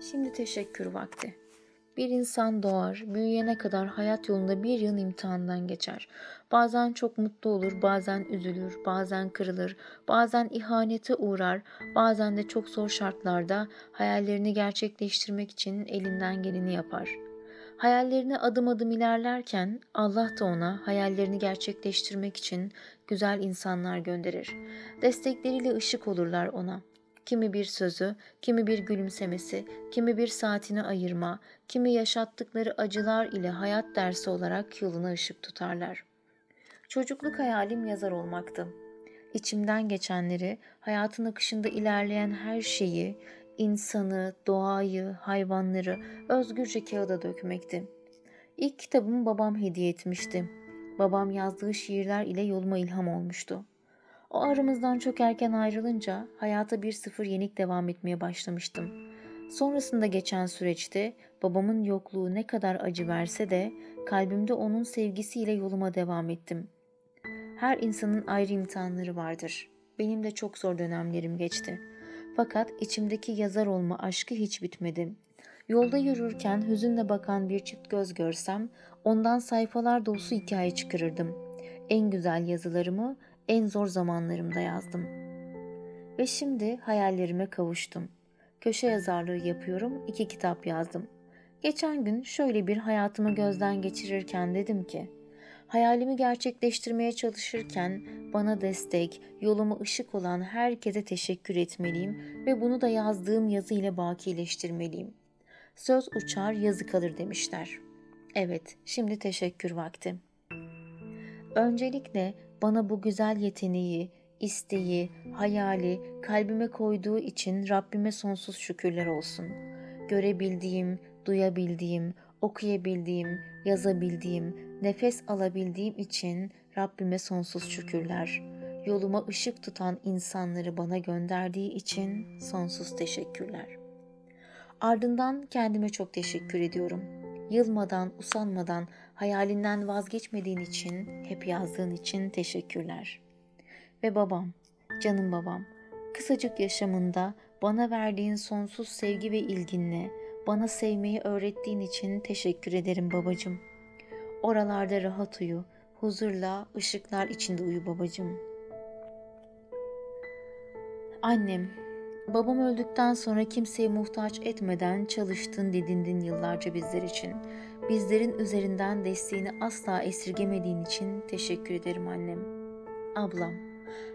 Şimdi teşekkür vakti. Bir insan doğar, büyüyene kadar hayat yolunda bir yıl imtihandan geçer. Bazen çok mutlu olur, bazen üzülür, bazen kırılır, bazen ihanete uğrar, bazen de çok zor şartlarda hayallerini gerçekleştirmek için elinden geleni yapar. Hayallerine adım adım ilerlerken Allah da ona hayallerini gerçekleştirmek için güzel insanlar gönderir. Destekleriyle ışık olurlar ona. Kimi bir sözü, kimi bir gülümsemesi, kimi bir saatini ayırma, kimi yaşattıkları acılar ile hayat dersi olarak yoluna ışık tutarlar. Çocukluk hayalim yazar olmaktı. İçimden geçenleri, hayatın akışında ilerleyen her şeyi, insanı, doğayı, hayvanları özgürce kağıda dökmekti. İlk kitabımı babam hediye etmişti. Babam yazdığı şiirler ile yoluma ilham olmuştu. O aramızdan çok erken ayrılınca hayata bir sıfır yenik devam etmeye başlamıştım. Sonrasında geçen süreçte babamın yokluğu ne kadar acı verse de kalbimde onun sevgisiyle yoluma devam ettim. Her insanın ayrı imtihanları vardır. Benim de çok zor dönemlerim geçti. Fakat içimdeki yazar olma aşkı hiç bitmedi. Yolda yürürken hüzünle bakan bir çift göz görsem ondan sayfalar dolusu hikaye çıkarırdım. En güzel yazılarımı en zor zamanlarımda yazdım. Ve şimdi hayallerime kavuştum. Köşe yazarlığı yapıyorum, iki kitap yazdım. Geçen gün şöyle bir hayatımı gözden geçirirken dedim ki, hayalimi gerçekleştirmeye çalışırken bana destek, yoluma ışık olan herkese teşekkür etmeliyim ve bunu da yazdığım yazı ile bakileştirmeliyim. Söz uçar, yazı kalır demişler. Evet, şimdi teşekkür vakti. Öncelikle bana bu güzel yeteneği, isteği, hayali kalbime koyduğu için Rabbime sonsuz şükürler olsun. Görebildiğim, duyabildiğim, okuyabildiğim, yazabildiğim, nefes alabildiğim için Rabbime sonsuz şükürler. Yoluma ışık tutan insanları bana gönderdiği için sonsuz teşekkürler. Ardından kendime çok teşekkür ediyorum. Yılmadan, usanmadan, hayalinden vazgeçmediğin için, hep yazdığın için teşekkürler. Ve babam, canım babam, kısacık yaşamında bana verdiğin sonsuz sevgi ve ilginle, bana sevmeyi öğrettiğin için teşekkür ederim babacım. Oralarda rahat uyu, huzurla, ışıklar içinde uyu babacım. Annem, babam öldükten sonra kimseye muhtaç etmeden çalıştın didindin yıllarca bizler için. Bizlerin üzerinden desteğini asla esirgemediğin için teşekkür ederim annem. Ablam,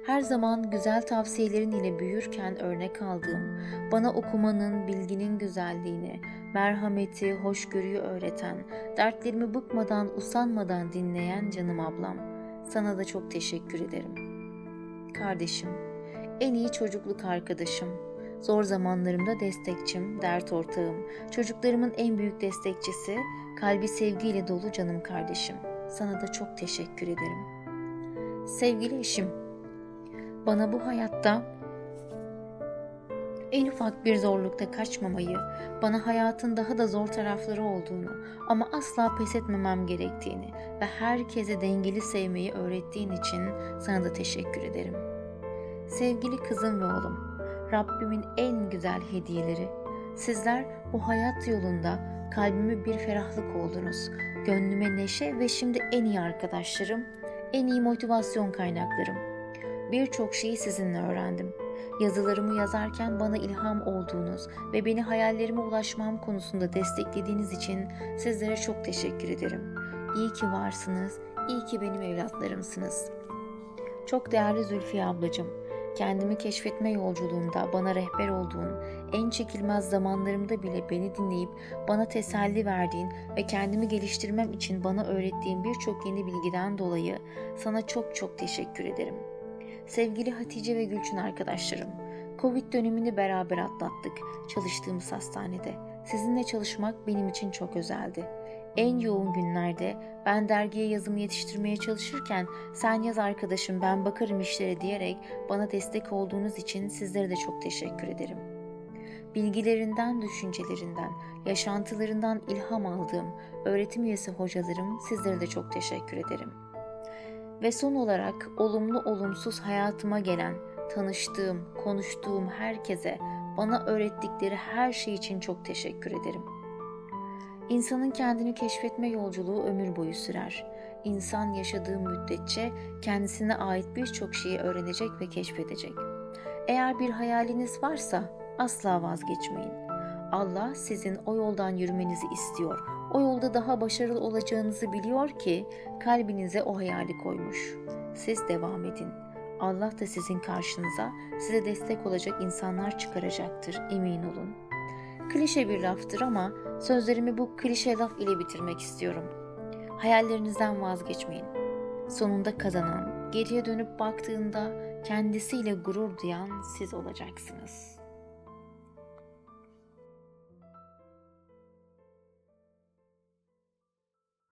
her zaman güzel tavsiyelerin ile büyürken örnek aldığım, bana okumanın, bilginin güzelliğini, merhameti, hoşgörüyü öğreten, dertlerimi bıkmadan, usanmadan dinleyen canım ablam. Sana da çok teşekkür ederim. Kardeşim, en iyi çocukluk arkadaşım, zor zamanlarımda destekçim, dert ortağım, çocuklarımın en büyük destekçisi, kalbi sevgiyle dolu canım kardeşim. Sana da çok teşekkür ederim. Sevgili eşim, bana bu hayatta en ufak bir zorlukta kaçmamayı, bana hayatın daha da zor tarafları olduğunu ama asla pes etmemem gerektiğini ve herkese dengeli sevmeyi öğrettiğin için sana da teşekkür ederim. Sevgili kızım ve oğlum, Rabbimin en güzel hediyeleri. Sizler bu hayat yolunda kalbime bir ferahlık oldunuz. Gönlüme neşe ve şimdi en iyi arkadaşlarım, en iyi motivasyon kaynaklarım. Birçok şeyi sizinle öğrendim. Yazılarımı yazarken bana ilham olduğunuz ve beni hayallerime ulaşmam konusunda desteklediğiniz için sizlere çok teşekkür ederim. İyi ki varsınız, iyi ki benim evlatlarımsınız. Çok değerli Zülfiye ablacığım, kendimi keşfetme yolculuğunda bana rehber olduğun, en çekilmez zamanlarımda bile beni dinleyip bana teselli verdiğin ve kendimi geliştirmem için bana öğrettiğin birçok yeni bilgiden dolayı sana çok çok teşekkür ederim. Sevgili Hatice ve Gülçin arkadaşlarım, Covid dönemini beraber atlattık çalıştığımız hastanede. Sizinle çalışmak benim için çok özeldi. En yoğun günlerde ben dergiye yazımı yetiştirmeye çalışırken sen yaz arkadaşım ben bakarım işlere diyerek bana destek olduğunuz için sizlere de çok teşekkür ederim. Bilgilerinden, düşüncelerinden, yaşantılarından ilham aldığım öğretim üyesi hocalarım sizlere de çok teşekkür ederim. Ve son olarak olumlu olumsuz hayatıma gelen, tanıştığım, konuştuğum herkese Bana öğrettikleri her şey için çok teşekkür ederim. İnsanın kendini keşfetme yolculuğu ömür boyu sürer. İnsan yaşadığı müddetçe kendisine ait birçok şeyi öğrenecek ve keşfedecek. Eğer bir hayaliniz varsa asla vazgeçmeyin. Allah sizin o yoldan yürümenizi istiyor. O yolda daha başarılı olacağınızı biliyor ki kalbinize o hayali koymuş. Siz devam edin. Allah da sizin karşınıza size destek olacak insanlar çıkaracaktır, emin olun. Klişe bir laftır ama sözlerimi bu klişe laf ile bitirmek istiyorum. Hayallerinizden vazgeçmeyin. Sonunda kazanan, geriye dönüp baktığında kendisiyle gurur duyan siz olacaksınız.''